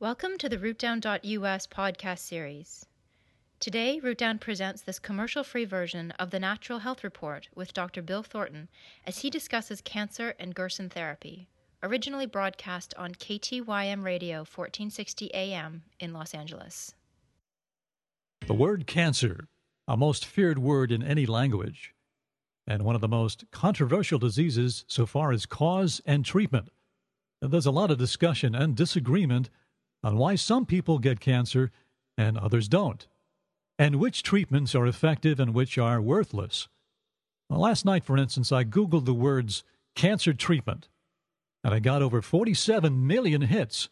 Welcome to the RootDown.us podcast series. Today, RootDown presents this commercial free version of the Natural Health Report with Dr. Bill Thornton as he discusses cancer and Gerson therapy, originally broadcast on KTYM Radio 1460 AM in Los Angeles. The word cancer, a most feared word in any language, and one of the most controversial diseases so far as cause and treatment. There's a lot of discussion and disagreement on why some people get cancer and others don't, and which treatments are effective and which are worthless. Well, last night, for instance, I Googled the words cancer treatment, and I got over 47 million hits.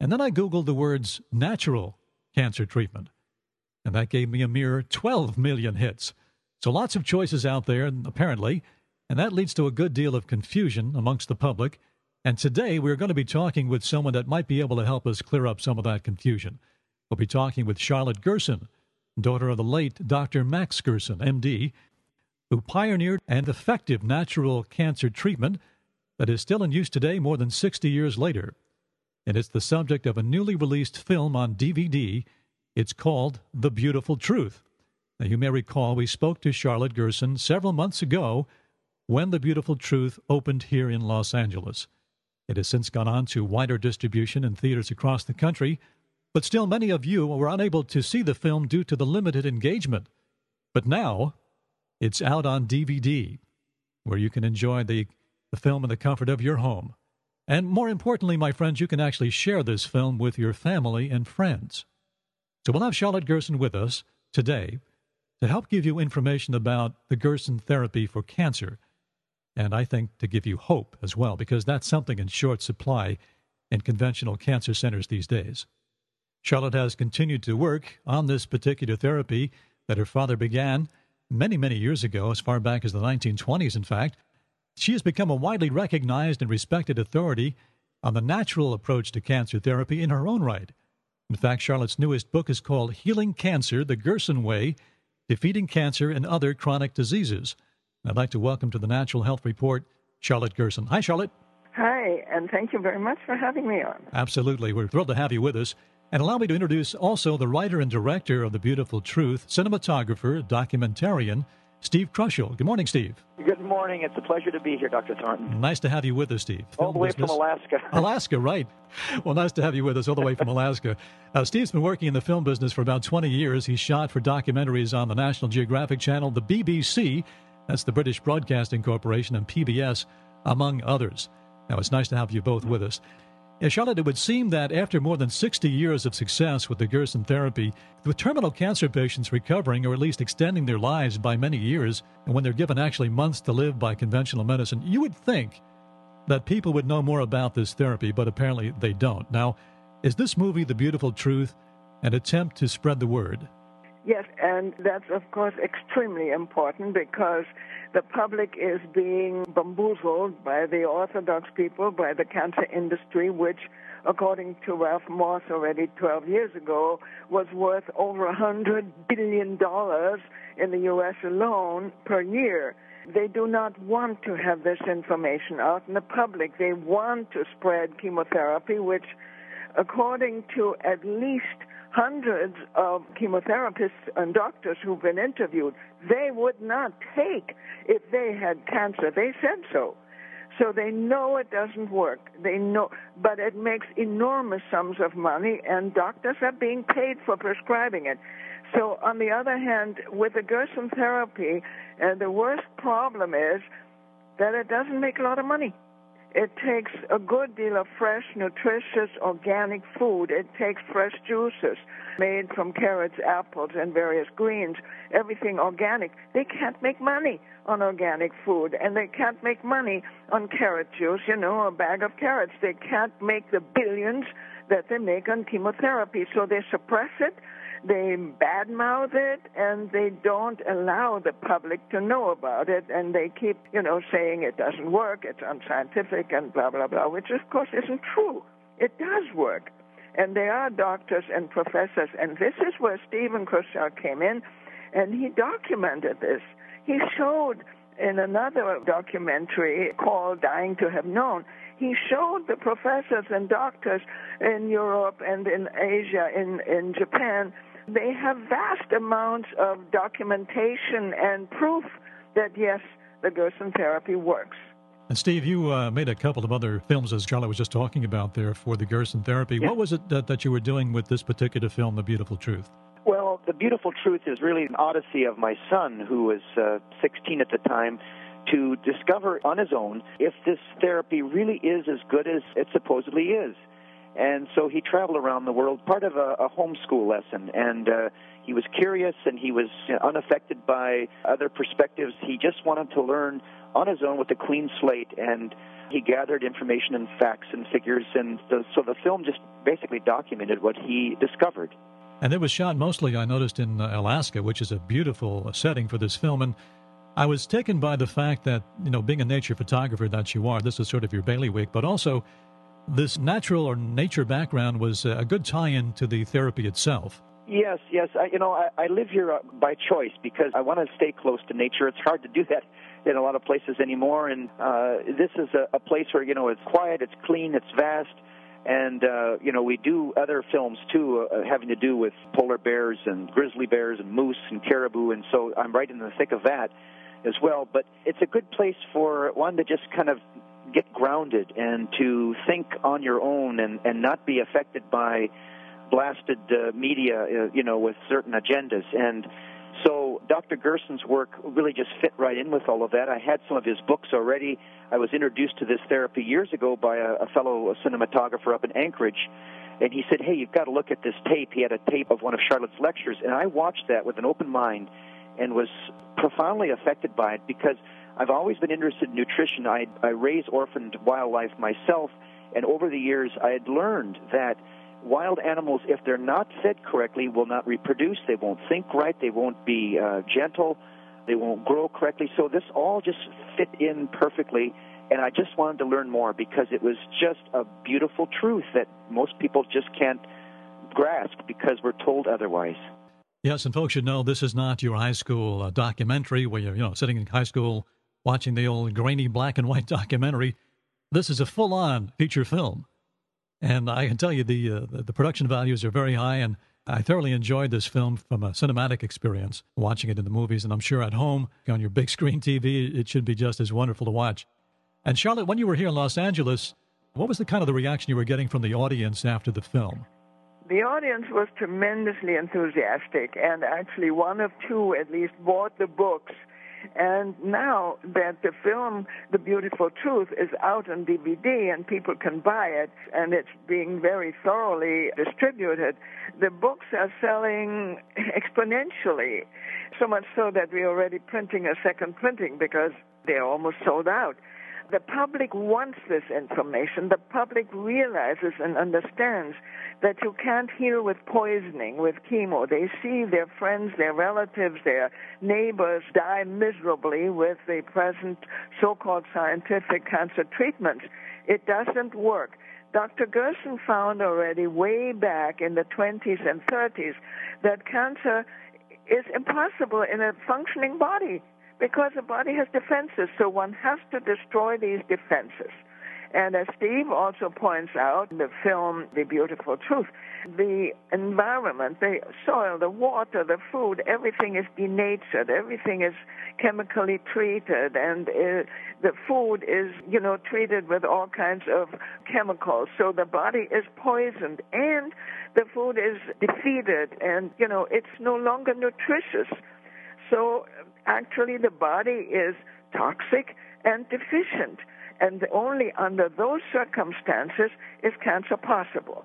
And then I Googled the words natural cancer treatment, and that gave me a mere 12 million hits. So lots of choices out there, apparently, and that leads to a good deal of confusion amongst the public and today we're going to be talking with someone that might be able to help us clear up some of that confusion. We'll be talking with Charlotte Gerson, daughter of the late Dr. Max Gerson, MD, who pioneered an effective natural cancer treatment that is still in use today more than 60 years later. And it's the subject of a newly released film on DVD. It's called The Beautiful Truth. Now, you may recall we spoke to Charlotte Gerson several months ago when The Beautiful Truth opened here in Los Angeles. It has since gone on to wider distribution in theaters across the country, but still many of you were unable to see the film due to the limited engagement. But now it's out on DVD, where you can enjoy the, the film in the comfort of your home. And more importantly, my friends, you can actually share this film with your family and friends. So we'll have Charlotte Gerson with us today to help give you information about the Gerson therapy for cancer and I think to give you hope as well, because that's something in short supply in conventional cancer centers these days. Charlotte has continued to work on this particular therapy that her father began many, many years ago, as far back as the 1920s, in fact. She has become a widely recognized and respected authority on the natural approach to cancer therapy in her own right. In fact, Charlotte's newest book is called Healing Cancer The Gerson Way Defeating Cancer and Other Chronic Diseases. I'd like to welcome to the Natural Health Report Charlotte Gerson. Hi, Charlotte. Hi, and thank you very much for having me on. Absolutely. We're thrilled to have you with us. And allow me to introduce also the writer and director of The Beautiful Truth, cinematographer, documentarian, Steve Kroschel. Good morning, Steve. Good morning. It's a pleasure to be here, Dr. Thornton. Nice to have you with us, Steve. All the way business. from Alaska. Alaska, right. Well, nice to have you with us all the way from Alaska. Uh, Steve's been working in the film business for about 20 years. He's shot for documentaries on the National Geographic Channel, the BBC, that's the British Broadcasting Corporation and PBS, among others. Now, it's nice to have you both with us. Charlotte, it would seem that after more than 60 years of success with the Gerson therapy, with terminal cancer patients recovering or at least extending their lives by many years, and when they're given actually months to live by conventional medicine, you would think that people would know more about this therapy, but apparently they don't. Now, is this movie, The Beautiful Truth, an attempt to spread the word? Yes, and that's of course extremely important because the public is being bamboozled by the orthodox people, by the cancer industry, which, according to Ralph Moss already 12 years ago, was worth over $100 billion in the U.S. alone per year. They do not want to have this information out in the public. They want to spread chemotherapy, which, according to at least hundreds of chemotherapists and doctors who've been interviewed, they would not take if they had cancer. They said so. So they know it doesn't work. They know, but it makes enormous sums of money, and doctors are being paid for prescribing it. So, on the other hand, with the Gerson therapy, uh, the worst problem is that it doesn't make a lot of money. It takes a good deal of fresh, nutritious, organic food. It takes fresh juices made from carrots, apples, and various greens, everything organic. They can't make money on organic food, and they can't make money on carrot juice, you know, a bag of carrots. They can't make the billions that they make on chemotherapy, so they suppress it they badmouth it and they don't allow the public to know about it and they keep, you know, saying it doesn't work, it's unscientific and blah, blah, blah, which of course isn't true. It does work. And there are doctors and professors, and this is where Stephen Kroschel came in, and he documented this. He showed in another documentary called Dying to Have Known, he showed the professors and doctors in Europe and in Asia, in, in Japan, they have vast amounts of documentation and proof that yes, the Gerson therapy works. And Steve, you uh, made a couple of other films, as Charlie was just talking about there, for the Gerson therapy. What was it that, that you were doing with this particular film, The Beautiful Truth? Well, The Beautiful Truth is really an odyssey of my son, who was uh, 16 at the time, to discover on his own if this therapy really is as good as it supposedly is. And so he traveled around the world, part of a, a homeschool lesson, and uh, he was curious and he was unaffected by other perspectives. He just wanted to learn on his own with a clean slate, and he gathered information and facts and figures, and the, so the film just basically documented what he discovered. And it was shot mostly, I noticed, in uh, Alaska, which is a beautiful setting for this film. And I was taken by the fact that, you know, being a nature photographer that you are, this is sort of your bailiwick, but also this natural or nature background was a good tie-in to the therapy itself. Yes, yes. I, you know, I, I live here uh, by choice because I want to stay close to nature. It's hard to do that in a lot of places anymore, and uh, this is a, a place where you know it's quiet, it's clean, it's vast, and uh, you know we do other films too, uh, having to do with polar bears and grizzly bears and moose and caribou, and so I'm right in the thick of that as well. But it's a good place for one to just kind of get grounded and to think on your own and, and not be affected by blasted uh, media, uh, you know, with certain agendas. And so Dr. Gerson's work really just fit right in with all of that. I had some of his books already. I was introduced to this therapy years ago by a, a fellow cinematographer up in Anchorage. And he said, Hey, you've got to look at this tape. He had a tape of one of Charlotte's lectures. And I watched that with an open mind and was profoundly affected by it because I've always been interested in nutrition. I, I raise orphaned wildlife myself, and over the years, I had learned that wild animals, if they're not fed correctly, will not reproduce. They won't think right. They won't be uh, gentle. They won't grow correctly. So this all just fit in perfectly. And I just wanted to learn more because it was just a beautiful truth that most people just can't grasp because we're told otherwise. Yes, and folks should know this is not your high school uh, documentary where you're you know sitting in high school watching the old grainy black and white documentary. This is a full on feature film. And I can tell you the, uh, the production values are very high, and I thoroughly enjoyed this film from a cinematic experience, watching it in the movies, and I'm sure at home on your big screen TV, it should be just as wonderful to watch. And Charlotte, when you were here in Los Angeles, what was the kind of the reaction you were getting from the audience after the film? The audience was tremendously enthusiastic, and actually, one of two at least bought the books and now that the film, The Beautiful Truth, is out on DVD and people can buy it and it's being very thoroughly distributed, the books are selling exponentially. So much so that we're already printing a second printing because they're almost sold out. The public wants this information. The public realizes and understands that you can't heal with poisoning, with chemo. They see their friends, their relatives, their neighbors die miserably with the present so-called scientific cancer treatments. It doesn't work. Dr. Gerson found already way back in the 20s and 30s that cancer is impossible in a functioning body because the body has defenses, so one has to destroy these defenses. And as Steve also points out in the film The Beautiful Truth, the environment, the soil, the water, the food, everything is denatured, everything is chemically treated, and uh, the food is, you know, treated with all kinds of chemicals. So the body is poisoned, and the food is defeated, and, you know, it's no longer nutritious. So actually, the body is toxic and deficient. And only under those circumstances is cancer possible.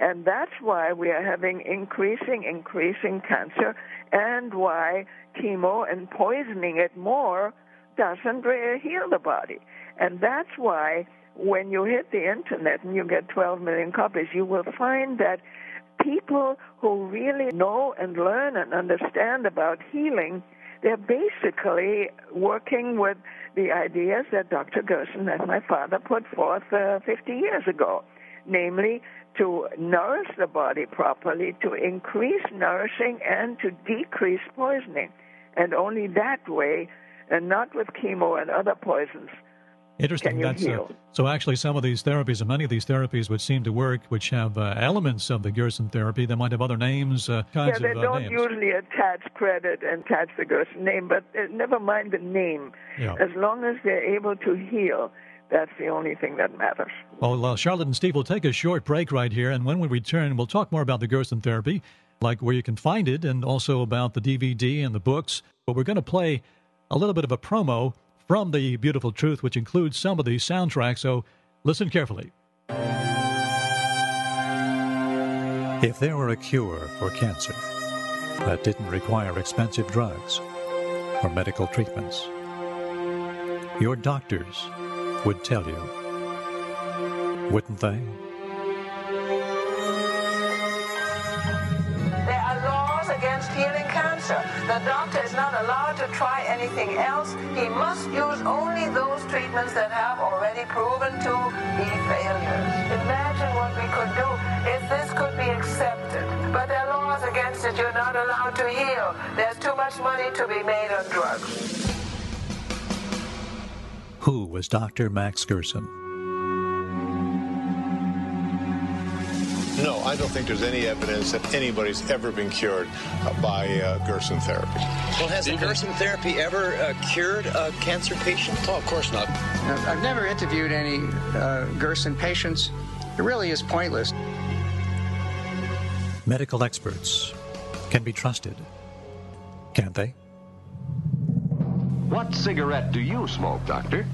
And that's why we are having increasing, increasing cancer, and why chemo and poisoning it more doesn't really heal the body. And that's why when you hit the internet and you get 12 million copies, you will find that people who really know and learn and understand about healing they're basically working with the ideas that Dr. Gerson and my father put forth uh, 50 years ago, namely to nourish the body properly, to increase nourishing, and to decrease poisoning. And only that way, and not with chemo and other poisons, Interesting. That's, uh, so actually, some of these therapies, and many of these therapies, would seem to work, which have uh, elements of the Gerson therapy. They might have other names, uh, Yeah, they of uh, don't names. usually attach credit and attach the Gerson name, but uh, never mind the name. Yeah. As long as they're able to heal, that's the only thing that matters. Well, uh, Charlotte and Steve will take a short break right here, and when we return, we'll talk more about the Gerson therapy, like where you can find it, and also about the DVD and the books. But we're going to play a little bit of a promo from the Beautiful Truth, which includes some of the soundtracks. So listen carefully. If there were a cure for cancer that didn't require expensive drugs or medical treatments, your doctors would tell you, wouldn't they? There are laws against healing cancer. The doctor is not allowed to try anything else. He must use only those treatments that have already proven to be failures. Imagine what we could do if this could be accepted. But there are laws against it. You're not allowed to heal. There's too much money to be made on drugs. Who was Dr. Max Gerson? I don't think there's any evidence that anybody's ever been cured uh, by uh, Gerson therapy. Well, has the Gerson therapy ever uh, cured a cancer patient? Oh, of course not. I've I've never interviewed any uh, Gerson patients. It really is pointless. Medical experts can be trusted, can't they? What cigarette do you smoke, Doctor?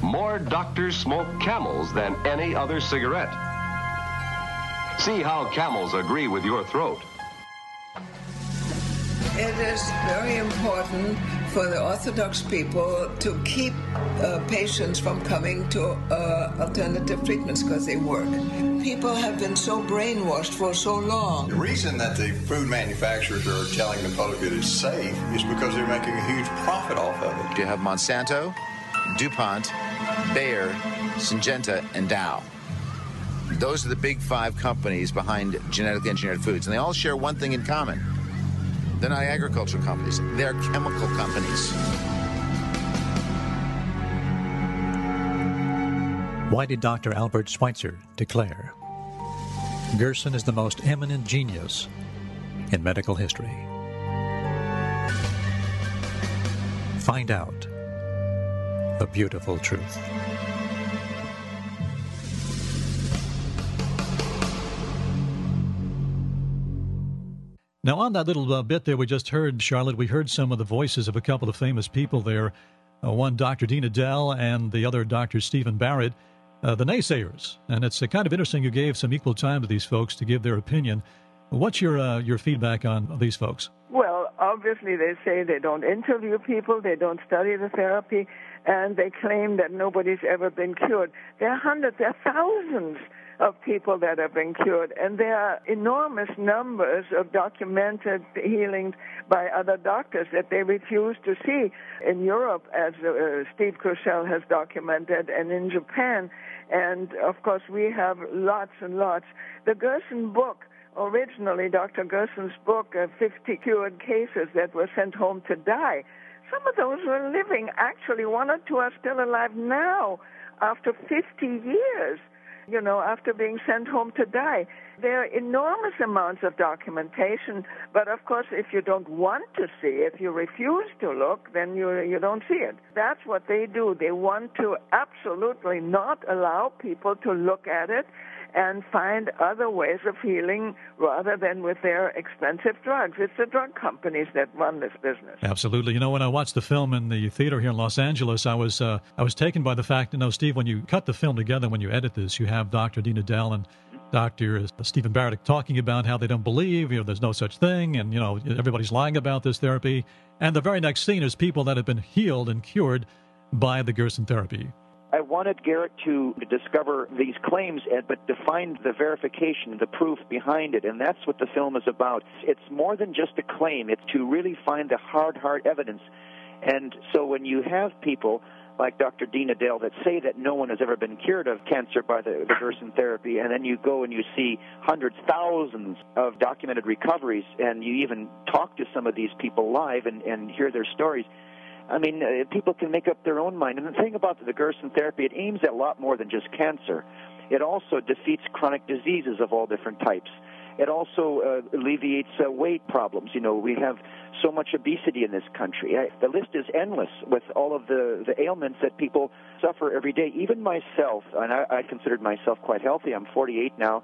More doctors smoke camels than any other cigarette. See how camels agree with your throat. It is very important for the Orthodox people to keep uh, patients from coming to uh, alternative treatments because they work. People have been so brainwashed for so long. The reason that the food manufacturers are telling the public that it's safe is because they're making a huge profit off of it. You have Monsanto, DuPont, Bayer, Syngenta, and Dow. Those are the big five companies behind genetically engineered foods, and they all share one thing in common. They're not agricultural companies, they're chemical companies. Why did Dr. Albert Schweitzer declare Gerson is the most eminent genius in medical history? Find out the beautiful truth. Now, on that little uh, bit there we just heard, Charlotte, we heard some of the voices of a couple of famous people there. Uh, one, Dr. Dean Edell, and the other, Dr. Stephen Barrett, uh, the naysayers. And it's uh, kind of interesting you gave some equal time to these folks to give their opinion. What's your uh, your feedback on these folks? Well, obviously, they say they don't interview people, they don't study the therapy, and they claim that nobody's ever been cured. There are hundreds, there are thousands of people that have been cured, and there are enormous numbers of documented healings by other doctors that they refuse to see. In Europe, as uh, Steve Kroschel has documented, and in Japan, and of course, we have lots and lots. The Gerson book originally Dr. Gerson's book, uh, 50 Cured Cases That Were Sent Home to Die. Some of those were living. Actually, one or two are still alive now after 50 years, you know, after being sent home to die. There are enormous amounts of documentation, but of course, if you don't want to see if you refuse to look, then you, you don't see it. That's what they do. They want to absolutely not allow people to look at it and find other ways of healing rather than with their expensive drugs. It's the drug companies that run this business. Absolutely. You know, when I watched the film in the theater here in Los Angeles, I was uh, I was taken by the fact. You know, Steve, when you cut the film together, when you edit this, you have Dr. Dean Edell and Dr. Stephen Barrett talking about how they don't believe, you know, there's no such thing, and you know, everybody's lying about this therapy. And the very next scene is people that have been healed and cured by the Gerson therapy. I wanted Garrett to discover these claims, but to find the verification, the proof behind it, and that's what the film is about. It's more than just a claim; it's to really find the hard, hard evidence. And so, when you have people like Dr. Dean Edell that say that no one has ever been cured of cancer by the, the Gerson therapy, and then you go and you see hundreds, thousands of documented recoveries, and you even talk to some of these people live and, and hear their stories I mean, uh, people can make up their own mind. And the thing about the Gerson therapy, it aims at a lot more than just cancer. It also defeats chronic diseases of all different types. It also uh, alleviates uh, weight problems. You know, we have so much obesity in this country. I, the list is endless with all of the, the ailments that people suffer every day. Even myself, and I, I considered myself quite healthy. I'm 48 now.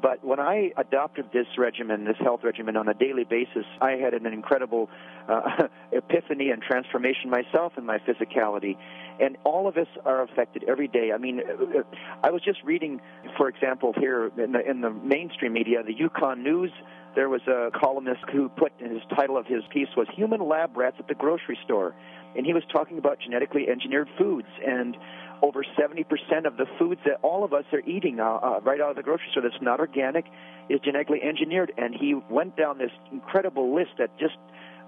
But when I adopted this regimen, this health regimen on a daily basis, I had an incredible uh, epiphany and transformation myself in my physicality. And all of us are affected every day. I mean, I was just reading, for example, here in the, in the mainstream media, the Yukon News there was a columnist who put in his title of his piece was human lab rats at the grocery store and he was talking about genetically engineered foods and over 70% of the foods that all of us are eating uh, uh, right out of the grocery store that's not organic is genetically engineered. And he went down this incredible list that just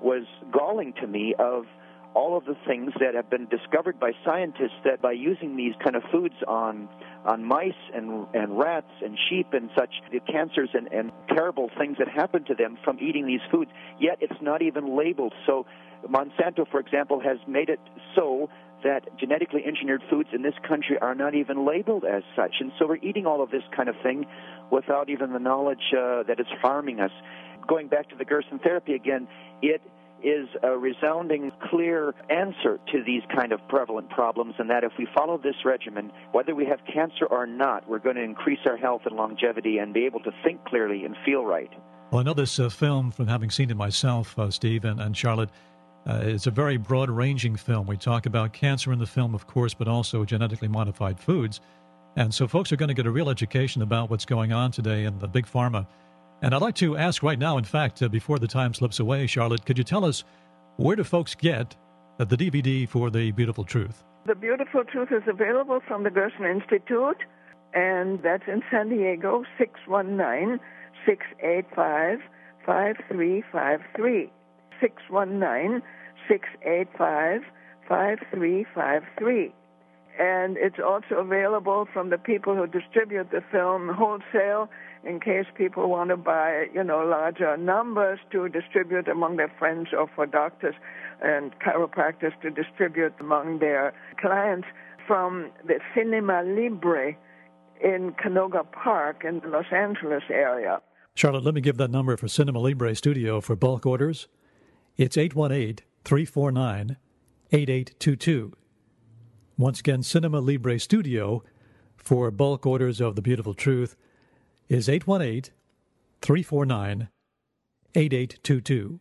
was galling to me of all of the things that have been discovered by scientists that by using these kind of foods on on mice and and rats and sheep and such the cancers and, and terrible things that happen to them from eating these foods yet it's not even labeled so Monsanto for example has made it so that genetically engineered foods in this country are not even labeled as such. And so we're eating all of this kind of thing without even the knowledge uh, that it's harming us. Going back to the Gerson therapy again, it is a resounding, clear answer to these kind of prevalent problems, and that if we follow this regimen, whether we have cancer or not, we're going to increase our health and longevity and be able to think clearly and feel right. Well, I know this uh, film from having seen it myself, uh, Steve and, and Charlotte. Uh, it's a very broad ranging film. We talk about cancer in the film, of course, but also genetically modified foods. And so folks are going to get a real education about what's going on today in the big pharma. And I'd like to ask right now, in fact, uh, before the time slips away, Charlotte, could you tell us where do folks get uh, the DVD for The Beautiful Truth? The Beautiful Truth is available from the Gerson Institute, and that's in San Diego, 619 685 5353. 619 685 5353. And it's also available from the people who distribute the film wholesale in case people want to buy, you know, larger numbers to distribute among their friends or for doctors and chiropractors to distribute among their clients from the Cinema Libre in Canoga Park in the Los Angeles area. Charlotte, let me give that number for Cinema Libre Studio for bulk orders. It's 818 349 8822. Once again, Cinema Libre Studio for bulk orders of The Beautiful Truth is 818 349 8822.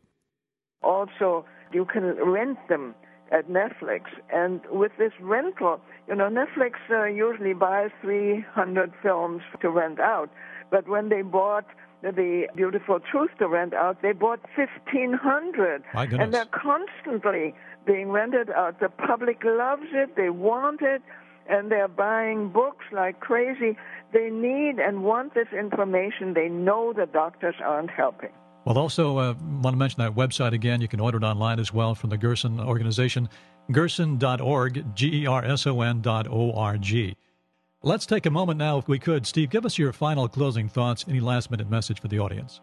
Also, you can rent them at Netflix. And with this rental, you know, Netflix uh, usually buys 300 films to rent out. But when they bought the Beautiful Truth to rent out, they bought 1,500. And they're constantly being rented out. The public loves it, they want it, and they're buying books like crazy. They need and want this information. They know the doctors aren't helping. Well, also, uh, want to mention that website again. You can order it online as well from the Gerson organization, gerson.org, G E R S O N dot O R G. Let's take a moment now, if we could. Steve, give us your final closing thoughts, any last minute message for the audience.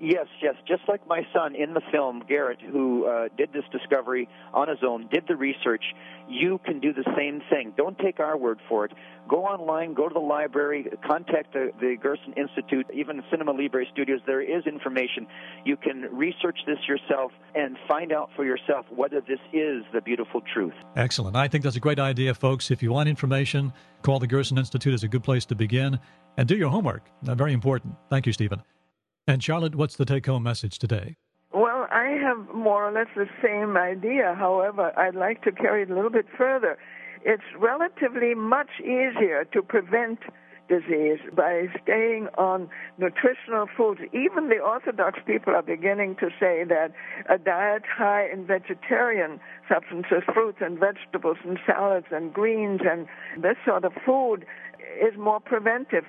Yes, yes. Just like my son in the film, Garrett, who uh, did this discovery on his own, did the research, you can do the same thing. Don't take our word for it. Go online, go to the library, contact the, the Gerson Institute, even Cinema Libre Studios. There is information. You can research this yourself and find out for yourself whether this is the beautiful truth. Excellent. I think that's a great idea, folks. If you want information, call the Gerson Institute is a good place to begin. And do your homework. very important. Thank you, Stephen. And Charlotte, what's the take home message today? Well, I have more or less the same idea. However, I'd like to carry it a little bit further. It's relatively much easier to prevent disease by staying on nutritional foods. Even the Orthodox people are beginning to say that a diet high in vegetarian substances, fruits and vegetables and salads and greens and this sort of food is more preventive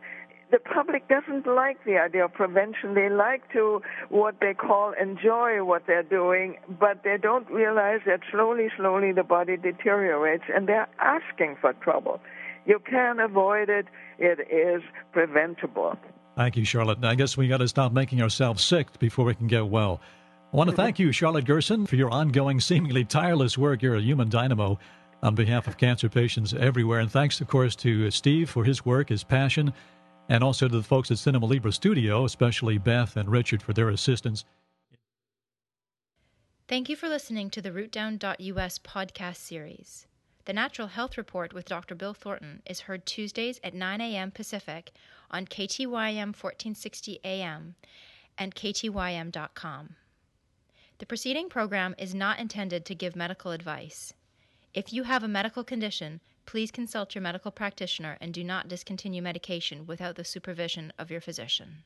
the public doesn't like the idea of prevention. They like to what they call enjoy what they're doing, but they don't realize that slowly, slowly the body deteriorates and they're asking for trouble. You can avoid it. It is preventable. Thank you, Charlotte. I guess we got to stop making ourselves sick before we can get well. I want to thank you, Charlotte Gerson, for your ongoing, seemingly tireless work. You're a human dynamo on behalf of cancer patients everywhere. And thanks, of course, to Steve for his work, his passion, and also to the folks at Cinema Libre Studio, especially Beth and Richard for their assistance. Thank you for listening to the RootDown.us podcast series. The Natural Health Report with Dr. Bill Thornton is heard Tuesdays at 9 a.m. Pacific on KTYM 1460 AM and KTYM.com. The preceding program is not intended to give medical advice. If you have a medical condition, please consult your medical practitioner and do not discontinue medication without the supervision of your physician.